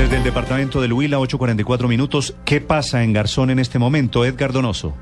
Desde el departamento del Huila, 8.44 minutos. ¿Qué pasa en Garzón en este momento? Edgar Donoso.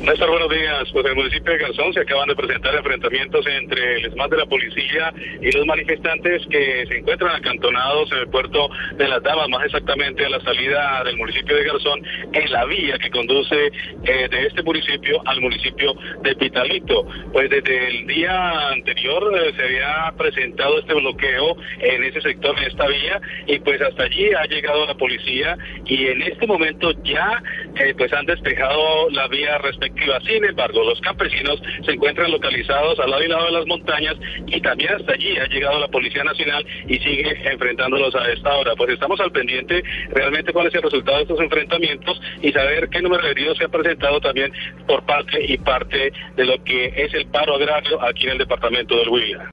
Néstor, buenos días. Pues en el municipio de Garzón se acaban de presentar enfrentamientos entre el ESMAD de la policía y los manifestantes que se encuentran acantonados en el puerto de las Damas, más exactamente a la salida del municipio de Garzón, en la vía que conduce eh, de este municipio al municipio de Pitalito. Pues desde el día anterior eh, se había presentado este bloqueo en ese sector, en esta vía, y pues hasta allí ha llegado la policía y en este momento ya eh, pues han despejado la vía respectiva. Sin embargo, los campesinos se encuentran localizados al lado y lado de las montañas y también hasta allí ha llegado la Policía Nacional y sigue enfrentándolos a esta hora. Pues estamos al pendiente realmente cuál es el resultado de estos enfrentamientos y saber qué número de heridos se ha presentado también por parte y parte de lo que es el paro agrario aquí en el departamento del Huila.